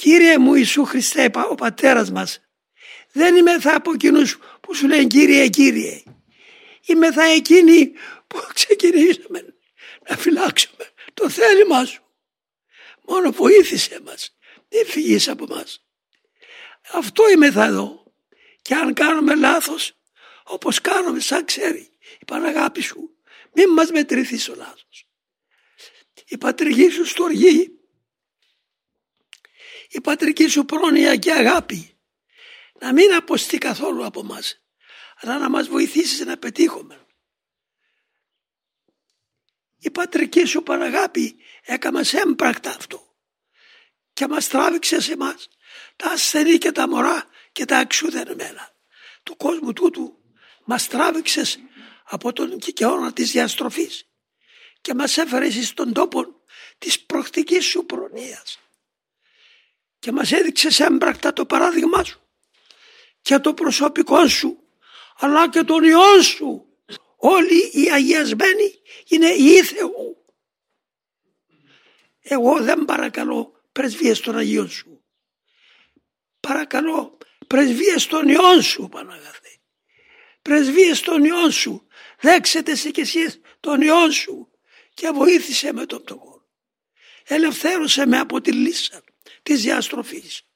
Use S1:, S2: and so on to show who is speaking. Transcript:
S1: Κύριε μου Ιησού Χριστέ ο πατέρας μας δεν είμαι θα από εκείνους που σου λένε Κύριε Κύριε είμαι θα εκείνοι που ξεκινήσαμε να φυλάξουμε το θέλημά σου. Μόνο βοήθησε μας δεν φυγείς από μας. Αυτό είμαι θα εδώ και αν κάνουμε λάθος όπως κάνουμε σαν ξέρει η Παναγάπη σου μην μας μετρηθείς ο λάθος. Η πατρική σου στοργή η πατρική σου πρόνοια και αγάπη. Να μην αποστεί καθόλου από μας αλλά να μας βοηθήσεις να πετύχουμε. Η πατρική σου Παναγάπη έκαμες έμπρακτα αυτό και μας τράβηξε σε μας τα ασθενή και τα μωρά και τα αξιούδενεμένα του κόσμου τούτου μας τράβηξες από τον κικαιώνα της διαστροφής και μας έφερες στον τόπο της προκτικής σου προνοίας και μας έδειξε έμπρακτα το παράδειγμά σου και το προσωπικό σου αλλά και τον Υιό σου. Όλοι οι αγιασμένοι είναι οι Θεού. Εγώ δεν παρακαλώ πρεσβείες των Αγίων σου. Παρακαλώ πρεσβείες των Υιών σου Παναγαθέ. Πρεσβείες των Υιών σου. Δέξετε σε και εσείς τον Υιόν σου και βοήθησε με τον πτωχό. Ελευθέρωσε με από τη λύσα της διαστροφής